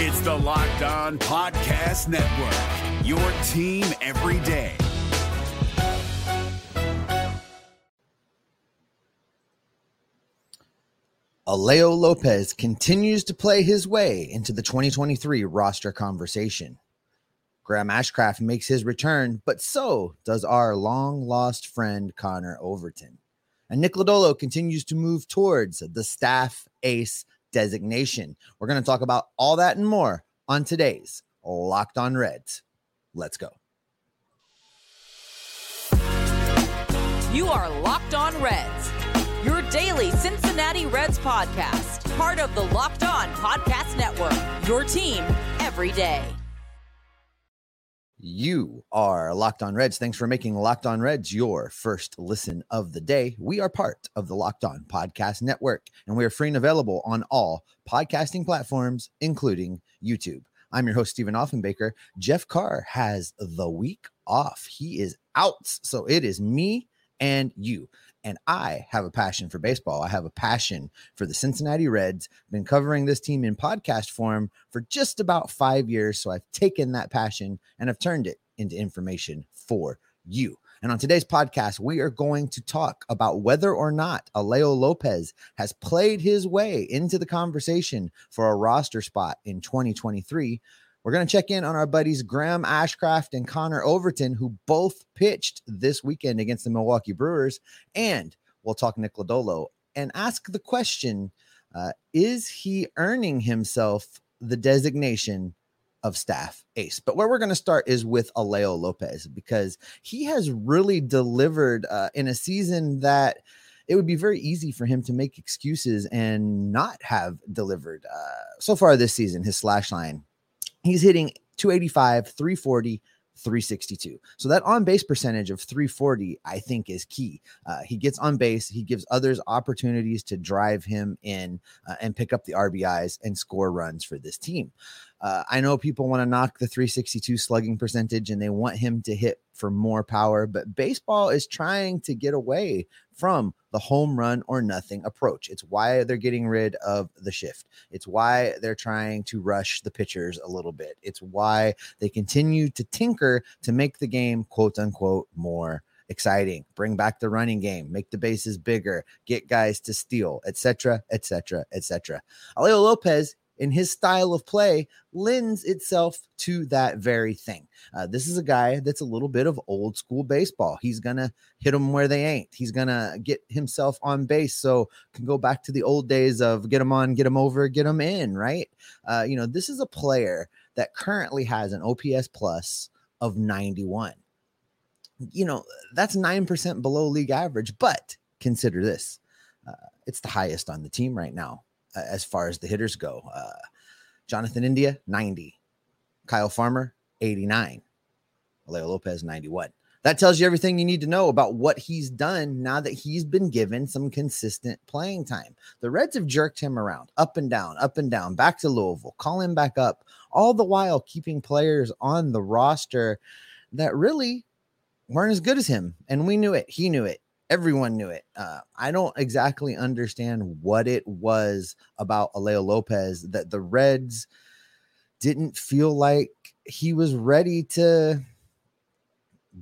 It's the Locked On Podcast Network, your team every day. Alejo Lopez continues to play his way into the 2023 roster conversation. Graham Ashcraft makes his return, but so does our long lost friend Connor Overton. And Nick Lodolo continues to move towards the staff ace designation. We're going to talk about all that and more on today's Locked on Reds. Let's go. You are Locked on Reds, your daily Cincinnati Reds podcast, part of the Locked On Podcast Network, your team every day. You are Locked On Reds. Thanks for making Locked On Reds your first listen of the day. We are part of the Locked On Podcast Network, and we are free and available on all podcasting platforms, including YouTube. I'm your host, Stephen Offenbaker. Jeff Carr has the week off. He is out. So it is me and you. And I have a passion for baseball. I have a passion for the Cincinnati Reds. I've Been covering this team in podcast form for just about five years. So I've taken that passion and I've turned it into information for you. And on today's podcast, we are going to talk about whether or not Alejo Lopez has played his way into the conversation for a roster spot in 2023. We're going to check in on our buddies Graham Ashcraft and Connor Overton, who both pitched this weekend against the Milwaukee Brewers. And we'll talk Nick Lodolo and ask the question uh, Is he earning himself the designation of staff ace? But where we're going to start is with Alejo Lopez because he has really delivered uh, in a season that it would be very easy for him to make excuses and not have delivered. Uh, so far this season, his slash line He's hitting 285, 340, 362. So that on base percentage of 340, I think, is key. Uh, he gets on base, he gives others opportunities to drive him in uh, and pick up the RBIs and score runs for this team. Uh, I know people want to knock the 362 slugging percentage and they want him to hit for more power, but baseball is trying to get away from the home run or nothing approach. It's why they're getting rid of the shift. It's why they're trying to rush the pitchers a little bit. It's why they continue to tinker to make the game, quote unquote, more exciting. Bring back the running game, make the bases bigger, get guys to steal, etc., etc., etc. Alejo Lopez in his style of play lends itself to that very thing. Uh, this is a guy that's a little bit of old school baseball. He's gonna hit them where they ain't. He's gonna get himself on base, so can go back to the old days of get him on, get him over, get him in. Right? Uh, you know, this is a player that currently has an OPS plus of 91. You know, that's nine percent below league average, but consider this: uh, it's the highest on the team right now as far as the hitters go. Uh, Jonathan India, 90. Kyle Farmer, 89. Alejo Lopez, 91. That tells you everything you need to know about what he's done now that he's been given some consistent playing time. The Reds have jerked him around, up and down, up and down, back to Louisville, call him back up, all the while keeping players on the roster that really weren't as good as him. And we knew it. He knew it everyone knew it. Uh, I don't exactly understand what it was about Alejo Lopez that the Reds didn't feel like he was ready to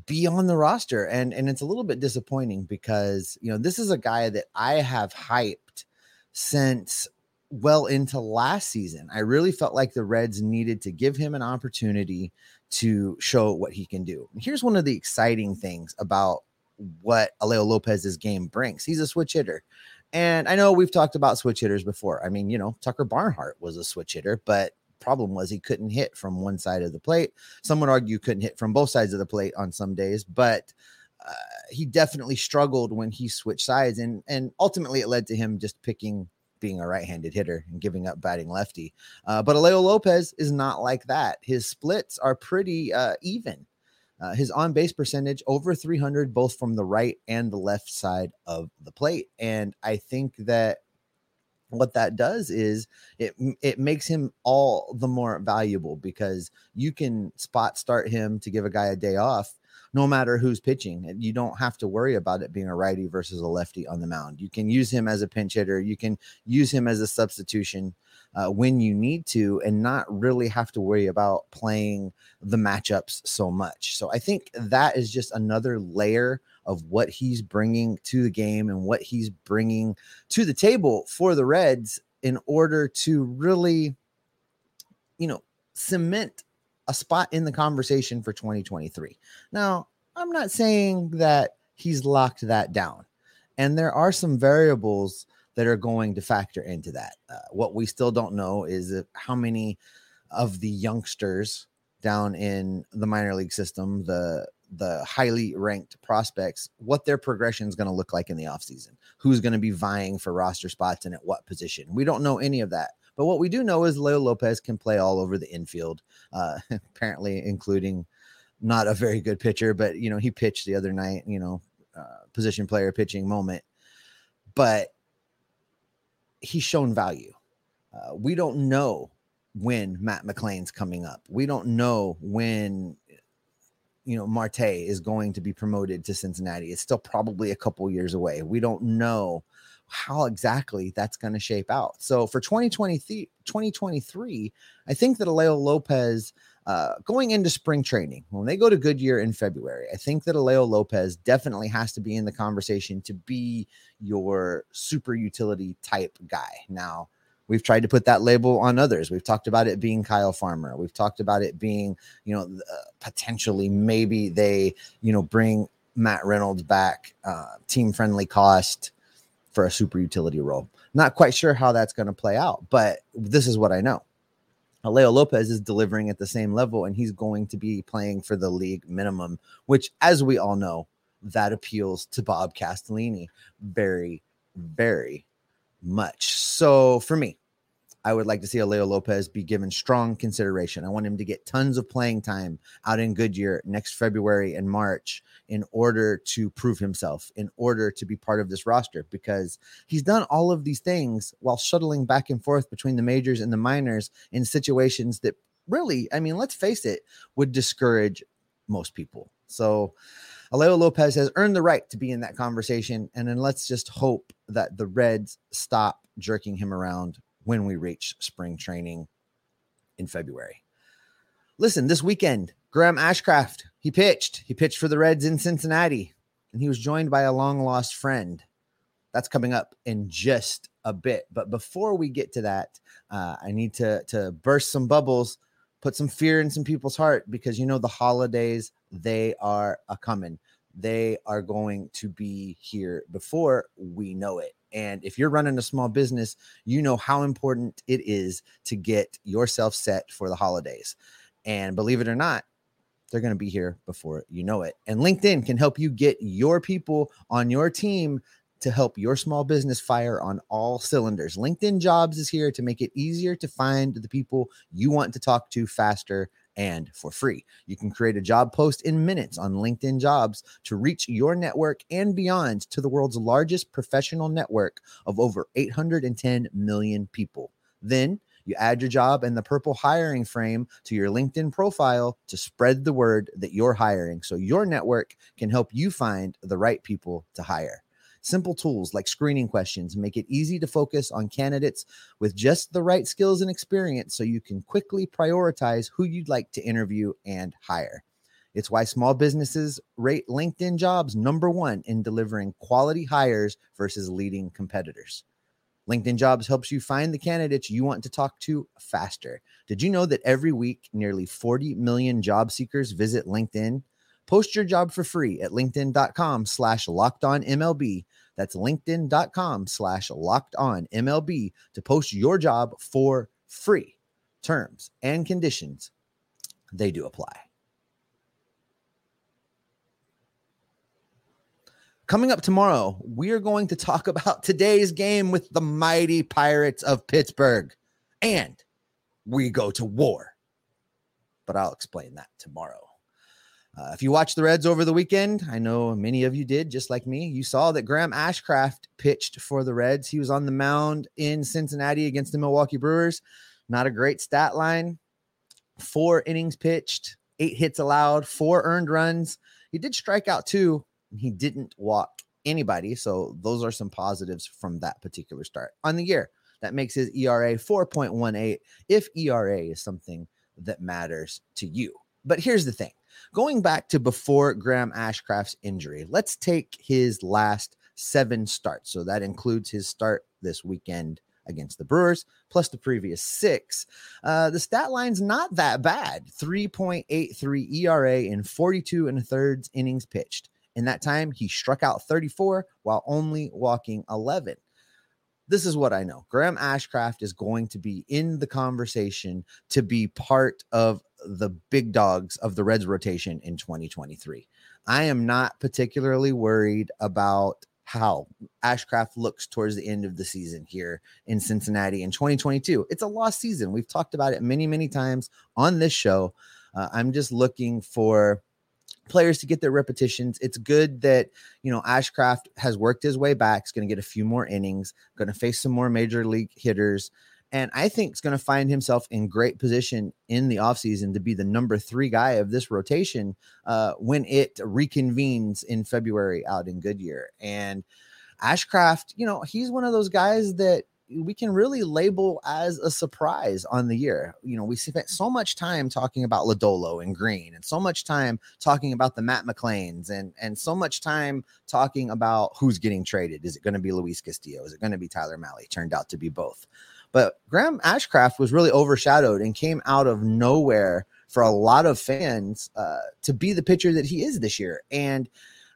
be on the roster and and it's a little bit disappointing because you know this is a guy that I have hyped since well into last season. I really felt like the Reds needed to give him an opportunity to show what he can do. And here's one of the exciting things about what Alejo Lopez's game brings. He's a switch hitter. And I know we've talked about switch hitters before. I mean, you know, Tucker Barnhart was a switch hitter, but problem was he couldn't hit from one side of the plate. Some would argue couldn't hit from both sides of the plate on some days, but uh, he definitely struggled when he switched sides, and and ultimately it led to him just picking being a right-handed hitter and giving up batting lefty. Uh, but Alejo Lopez is not like that. His splits are pretty uh, even. Uh, his on base percentage over 300, both from the right and the left side of the plate. And I think that what that does is it it makes him all the more valuable because you can spot start him to give a guy a day off no matter who's pitching. You don't have to worry about it being a righty versus a lefty on the mound. You can use him as a pinch hitter, you can use him as a substitution uh, when you need to and not really have to worry about playing the matchups so much. So I think that is just another layer of what he's bringing to the game and what he's bringing to the table for the Reds in order to really, you know, cement a spot in the conversation for 2023. Now, I'm not saying that he's locked that down. And there are some variables that are going to factor into that. Uh, what we still don't know is how many of the youngsters down in the minor league system, the the highly ranked prospects, what their progression is going to look like in the offseason, who's going to be vying for roster spots and at what position. We don't know any of that. But what we do know is Alejo Lopez can play all over the infield, uh, apparently, including not a very good pitcher, but you know, he pitched the other night, you know, uh, position player pitching moment. But he's shown value. Uh, we don't know when Matt McLain's coming up. We don't know when you know Marte is going to be promoted to Cincinnati. It's still probably a couple years away. We don't know how exactly that's going to shape out. So for 2023, 2023, I think that Alejo Lopez uh, going into spring training, when they go to Goodyear in February, I think that Alejo Lopez definitely has to be in the conversation to be your super utility type guy. Now, we've tried to put that label on others. We've talked about it being Kyle Farmer. We've talked about it being, you know, uh, potentially maybe they, you know, bring Matt Reynolds back, uh, team friendly cost for a super utility role. Not quite sure how that's going to play out, but this is what I know. Alejo Lopez is delivering at the same level, and he's going to be playing for the league minimum, which, as we all know, that appeals to Bob Castellini very, very much. So for me, I would like to see Alejo Lopez be given strong consideration. I want him to get tons of playing time out in Goodyear next February and March in order to prove himself, in order to be part of this roster, because he's done all of these things while shuttling back and forth between the majors and the minors in situations that really, I mean, let's face it, would discourage most people. So, Alejo Lopez has earned the right to be in that conversation. And then let's just hope that the Reds stop jerking him around when we reach spring training in February. Listen, this weekend, Graham Ashcraft, he pitched. He pitched for the Reds in Cincinnati, and he was joined by a long lost friend. That's coming up in just a bit. But before we get to that, uh, I need to, to burst some bubbles, put some fear in some people's heart because you know the holidays, they are a coming. They are going to be here before we know it. And if you're running a small business, you know how important it is to get yourself set for the holidays. And believe it or not, they're going to be here before you know it. And LinkedIn can help you get your people on your team to help your small business fire on all cylinders. LinkedIn Jobs is here to make it easier to find the people you want to talk to faster and for free. You can create a job post in minutes on LinkedIn Jobs to reach your network and beyond to the world's largest professional network of over 810 million people. Then you add your job and the purple hiring frame to your LinkedIn profile to spread the word that you're hiring so your network can help you find the right people to hire. Simple tools like screening questions make it easy to focus on candidates with just the right skills and experience so you can quickly prioritize who you'd like to interview and hire. It's why small businesses rate LinkedIn jobs number one in delivering quality hires versus leading competitors. LinkedIn Jobs helps you find the candidates you want to talk to faster. Did you know that every week, nearly 40 million job seekers visit LinkedIn? Post your job for free at linkedin.com slash locked on MLB. That's linkedin.com slash locked on MLB to post your job for free. Terms and conditions, they do apply. Coming up tomorrow, we are going to talk about today's game with the mighty Pirates of Pittsburgh. And we go to war. But I'll explain that tomorrow. Uh, if you watched the Reds over the weekend, I know many of you did, just like me. You saw that Graham Ashcraft pitched for the Reds. He was on the mound in Cincinnati against the Milwaukee Brewers. Not a great stat line. Four innings pitched, eight hits allowed, four earned runs, He did strike out two, and he didn't walk anybody. So those are some positives from that particular start on the year. That makes his ERA 4.18 if ERA is something that matters to you. But here's the thing going back to before Graham Ashcraft's injury, let's take his last seven starts. So that includes his start this weekend against the Brewers, plus the previous six. Uh, the stat line's not that bad 3.83 ERA in 42 and a thirds innings pitched. In that time, he struck out 34 while only walking 11. This is what I know. Graham Ashcraft is going to be in the conversation to be part of the big dogs of the Reds rotation in 2023. I am not particularly worried about how Ashcraft looks towards the end of the season here in Cincinnati in 2022. It's a lost season. We've talked about it many, many times on this show. Uh, I'm just looking for players to get their repetitions. It's good that, you know, Ashcraft has worked his way back. He's going to get a few more innings, going to face some more major league hitters. And I think he's going to find himself in great position in the offseason to be the number three guy of this rotation uh, when it reconvenes in February out in Goodyear. And Ashcraft, you know, he's one of those guys that we can really label as a surprise on the year. You know, we spent so much time talking about Lodolo and Greene, and so much time talking about the Matt McLains, and and so much time talking about who's getting traded. Is it going to be Luis Castillo? Is it going to be Tyler Mahle? Turned out to be both. But Graham Ashcraft was really overshadowed and came out of nowhere for a lot of fans uh, to be the pitcher that he is this year. And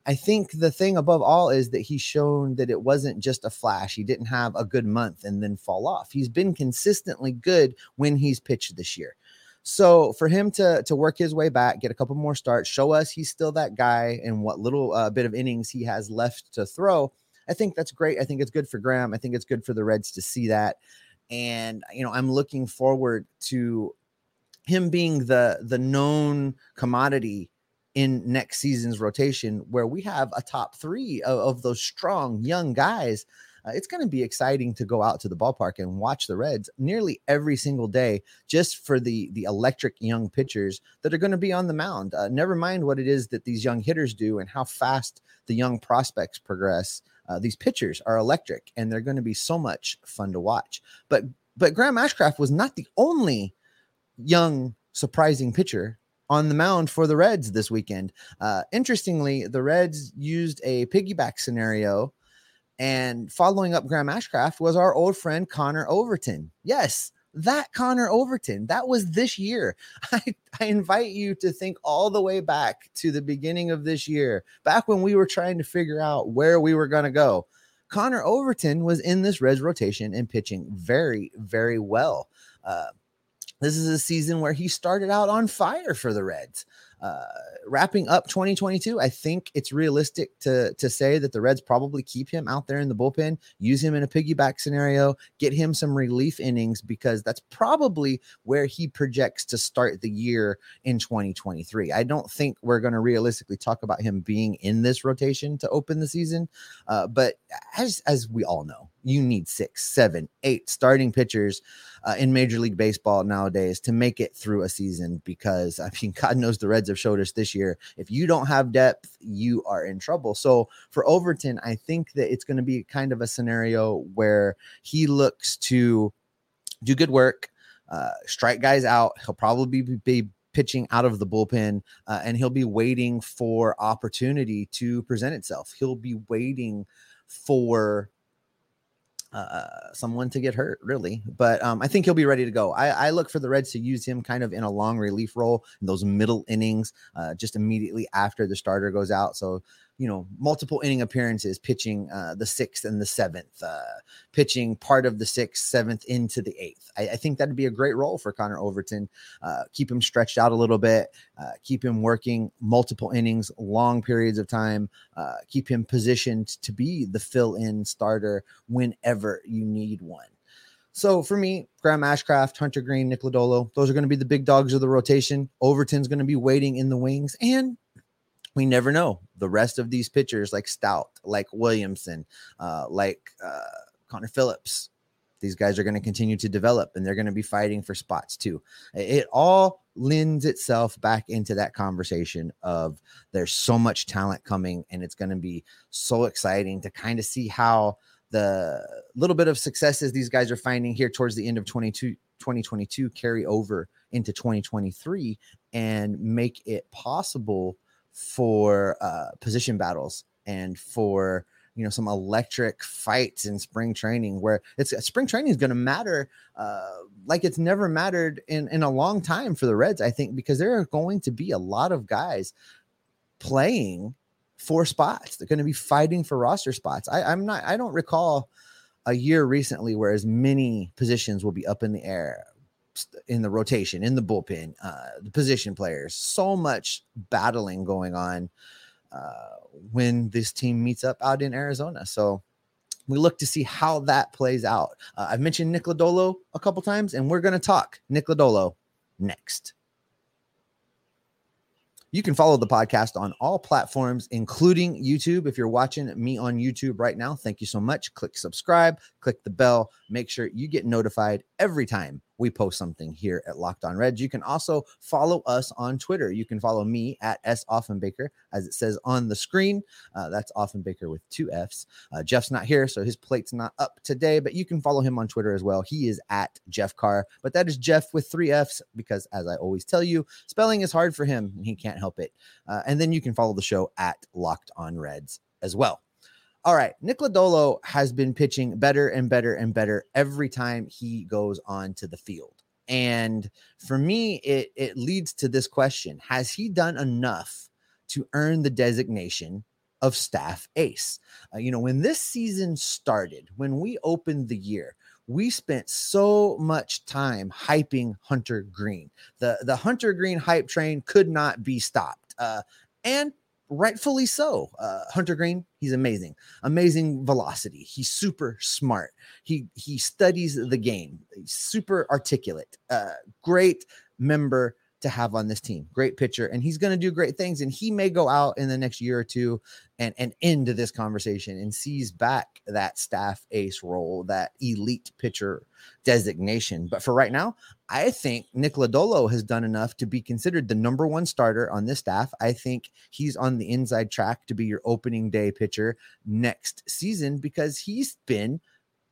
I think the thing above all is that he's shown that it wasn't just a flash. He didn't have a good month and then fall off. He's been consistently good when he's pitched this year. So for him to to work his way back, get a couple more starts, show us he's still that guy and what little uh, bit of innings he has left to throw, I think that's great. I think it's good for Graham. I think it's good for the Reds to see that. And you know, I'm looking forward to him being the the known commodity in next season's rotation where we have a top three of, of those strong young guys. Uh, it's going to be exciting to go out to the ballpark and watch the Reds nearly every single day, just for the the electric young pitchers that are going to be on the mound. Uh, never mind what it is that these young hitters do and how fast the young prospects progress. Uh, these pitchers are electric, and they're going to be so much fun to watch. But but Graham Ashcraft was not the only young surprising pitcher on the mound for the Reds this weekend. Uh, interestingly, the Reds used a piggyback scenario, and following up Graham Ashcraft was our old friend Connor Overton. Yes, that Connor Overton. That was this year. I, I invite you to think all the way back to the beginning of this year, back when we were trying to figure out where we were going to go. Connor Overton was in this Reds rotation and pitching very, very well. Uh, this is a season where he started out on fire for the Reds. Uh, wrapping up 2022, I think it's realistic to to say that the Reds probably keep him out there in the bullpen, use him in a piggyback scenario, get him some relief innings because that's probably where he projects to start the year in 2023. I don't think we're going to realistically talk about him being in this rotation to open the season, uh, but as as we all know, you need six, seven, eight starting pitchers uh, in Major League Baseball nowadays to make it through a season because I mean, God knows the Reds have showed us this year. If you don't have depth, you are in trouble. So for Overton, I think that it's going to be kind of a scenario where he looks to do good work, uh, strike guys out. He'll probably be, pitching out of the bullpen uh, and he'll be waiting for opportunity to present itself. He'll be waiting for uh, someone to get hurt, really. But um, I think he'll be ready to go. I, I, look for the Reds to use him kind of in a long relief role in those middle innings, uh, just immediately after the starter goes out. So you know, multiple inning appearances, pitching uh, the sixth and the seventh, uh, pitching part of the sixth, seventh into the eighth. I, I think that'd be a great role for Connor Overton. Uh, keep him stretched out a little bit, uh, keep him working multiple innings, long periods of time, uh, keep him positioned to be the fill in starter whenever you need one. So for me, Graham Ashcraft, Hunter Greene, Nick Lodolo, those are going to be the big dogs of the rotation. Overton's going to be waiting in the wings. And we never know. The rest of these pitchers, like Stoudt, like Williamson, uh, like uh, Connor Phillips, These guys are going to continue to develop and they're going to be fighting for spots too. It all lends itself back into that conversation of there's so much talent coming and it's going to be so exciting to kind of see how the little bit of successes these guys are finding here towards the end of 22 2022 carry over into 2023 and make it possible for uh, position battles and for you know some electric fights in spring training where it's spring training is going to matter uh, like it's never mattered in in a long time for the Reds. I think because there are going to be a lot of guys playing for spots. They're going to be fighting for roster spots. I, I'm not. I don't recall a year recently where as many positions will be up in the air in the rotation, in the bullpen, uh, the position players. So much battling going on uh, when this team meets up out in Arizona. So we look to see how that plays out. Uh, I've mentioned Nick Lodolo a couple times, and we're going to talk Nick Lodolo next. You can follow the podcast on all platforms, including YouTube. If you're watching me on YouTube right now, thank you so much. Click subscribe, click the bell, make sure you get notified every time we post something here at Locked On Reds. You can also follow us on Twitter. You can follow me at S Offenbaker, as it says on the screen. Uh, that's Offenbaker with two F's. Uh, Jeff's not here, so his plate's not up today, but you can follow him on Twitter as well. He is at Jeff Carr, but that is Jeff with three F's because, as I always tell you, spelling is hard for him and he can't help it. Uh, and then you can follow the show at Locked On Reds as well. All right, Nick Lodolo has been pitching better and better and better every time he goes on to the field. And for me, it it leads to this question: Has he done enough to earn the designation of staff ace? Uh, you know, when this season started, when we opened the year, we spent so much time hyping Hunter Greene. The the Hunter Greene hype train could not be stopped. Uh, and rightfully so. Uh, Hunter Greene, he's amazing, amazing velocity. He's super smart. He he studies the game. He's super articulate. Uh, great member to have on this team. Great pitcher, and he's going to do great things. And he may go out in the next year or two and and end this conversation and seize back that staff ace role, that elite pitcher designation. But for right now, I think Nick Lodolo has done enough to be considered the number one starter on this staff. I think he's on the inside track to be your opening day pitcher next season because he's been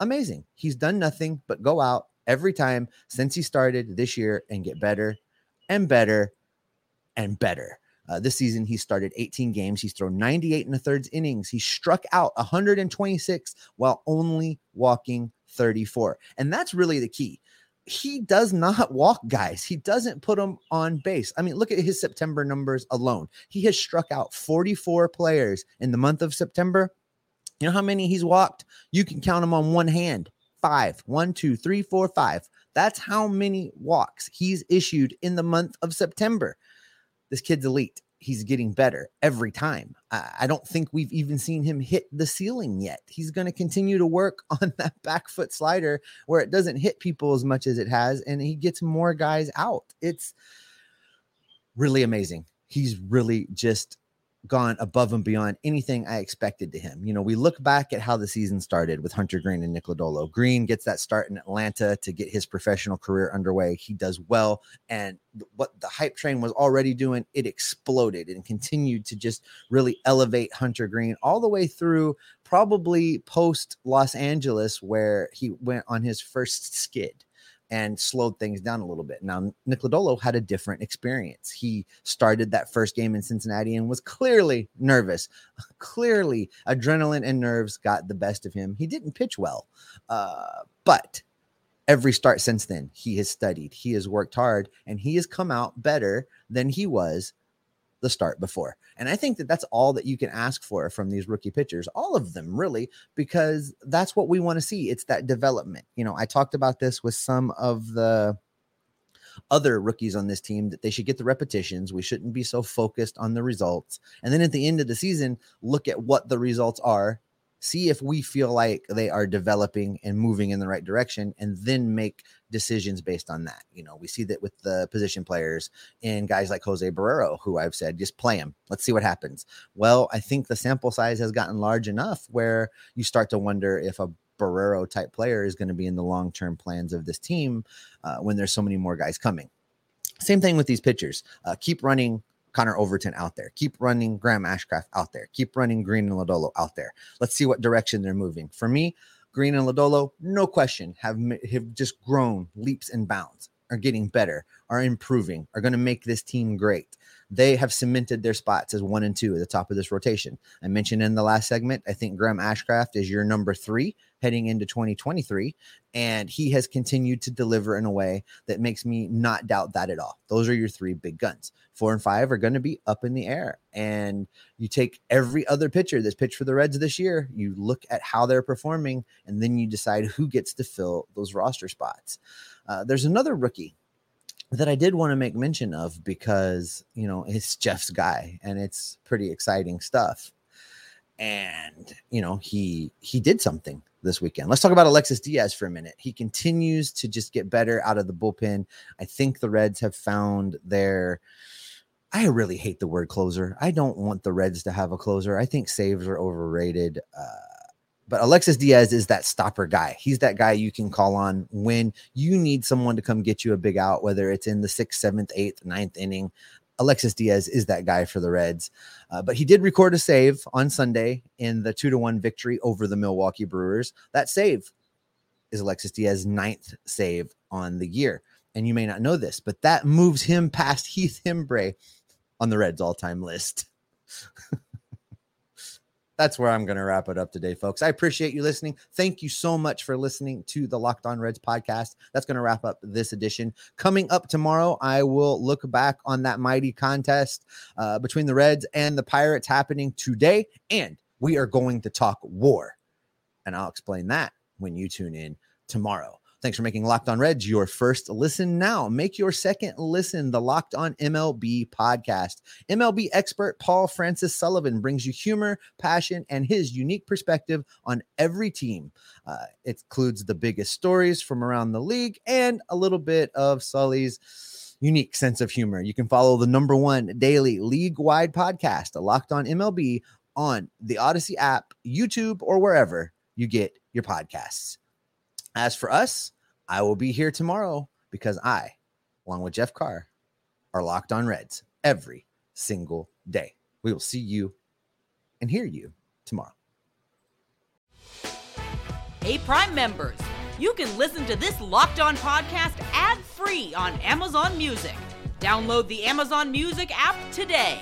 amazing. He's done nothing but go out every time since he started this year and get better and better and better. Uh, this season, he started 18 games. He's thrown 98 and a third innings. He struck out 126 while only walking 34. And that's really the key. He does not walk guys. He doesn't put them on base. I mean, look at his September numbers alone. He has struck out 44 players in the month of September. You know how many he's walked? You can count them on one hand. Five. One, two, three, four, five. That's how many walks he's issued in the month of September. This kid's elite. He's getting better every time. I, don't think we've even seen him hit the ceiling yet. He's going to continue to work on that back foot slider where it doesn't hit people as much as it has, and he gets more guys out. It's really amazing. He's really just gone above and beyond anything I expected to him. You know, we look back at how the season started with Hunter Greene and Nick Greene gets that start in Atlanta to get his professional career underway. He does well. And what the hype train was already doing, it exploded and continued to just really elevate Hunter Greene all the way through probably post Los Angeles, where he went on his first skid and slowed things down a little bit. Now, Nick Lodolo had a different experience. He started that first game in Cincinnati and was clearly nervous. clearly, adrenaline and nerves got the best of him. He didn't pitch well, uh, but every start since then, he has studied, he has worked hard, and he has come out better than he was the start before. And I think that that's all that you can ask for from these rookie pitchers, all of them really, because that's what we want to see. It's that development. You know, I talked about this with some of the other rookies on this team that they should get the repetitions. We shouldn't be so focused on the results. And then at the end of the season, look at what the results are see if we feel like they are developing and moving in the right direction and then make decisions based on that you know we see that with the position players and guys like jose barrero who i've said just play him let's see what happens well i think the sample size has gotten large enough where you start to wonder if a Barrero type player is going to be in the long term plans of this team uh, when there's so many more guys coming. Same thing with these pitchers. Uh, keep running Connor Overton out there. Keep running Graham Ashcraft out there. Keep running Greene and Lodolo out there. Let's see what direction they're moving. For me, Greene and Lodolo, no question, have have just grown leaps and bounds. Are getting better, are improving, are going to make this team great they have cemented their spots as one and two at the top of this rotation. I mentioned in the last segment, I think Graham Ashcraft is your number three heading into 2023. And he has continued to deliver in a way that makes me not doubt that at all. Those are your three big guns. Four and five are going to be up in the air. And you take every other pitcher that's pitched for the Reds this year, you look at how they're performing, and then you decide who gets to fill those roster spots. Uh, there's another rookie that I did want to make mention of because, you know, it's Jeff's guy and it's pretty exciting stuff. And, you know, he he did something this weekend. Let's talk about Alexis Diaz for a minute. He continues to just get better out of the bullpen. I think the Reds have found their I really hate the word closer. I don't want the Reds to have a closer. I think saves are overrated. Uh, but Alexis Diaz is that stopper guy. He's that guy you can call on when you need someone to come get you a big out, whether it's in the sixth, seventh, eighth, ninth inning. Alexis Diaz is that guy for the Reds. Uh, but he did record a save on Sunday in the two to one victory over the Milwaukee Brewers. That save is Alexis Diaz's ninth save on the year. And you may not know this, but that moves him past Heath Hembree on the Reds all time list. that's where I'm going to wrap it up today, folks. I appreciate you listening. Thank you so much for listening to the Locked On Reds podcast. That's going to wrap up this edition. Coming up tomorrow, I will look back on that mighty contest uh, between the Reds and the Pirates happening today. And we are going to talk war. And I'll explain that when you tune in tomorrow. Thanks for making Locked On Reds your first listen now. Make your second listen the Locked On MLB podcast. MLB expert Paul Francis Sullivan brings you humor, passion, and his unique perspective on every team. Uh, it includes the biggest stories from around the league and a little bit of Sully's unique sense of humor. You can follow the number one daily league wide podcast, Locked On MLB, on the Odyssey app, YouTube, or wherever you get your podcasts. As for us, I will be here tomorrow because I, along with Jeff Carr, are locked on Reds every single day. We will see you and hear you tomorrow. Hey, Prime members, you can listen to this locked on podcast ad free on Amazon Music. Download the Amazon Music app today.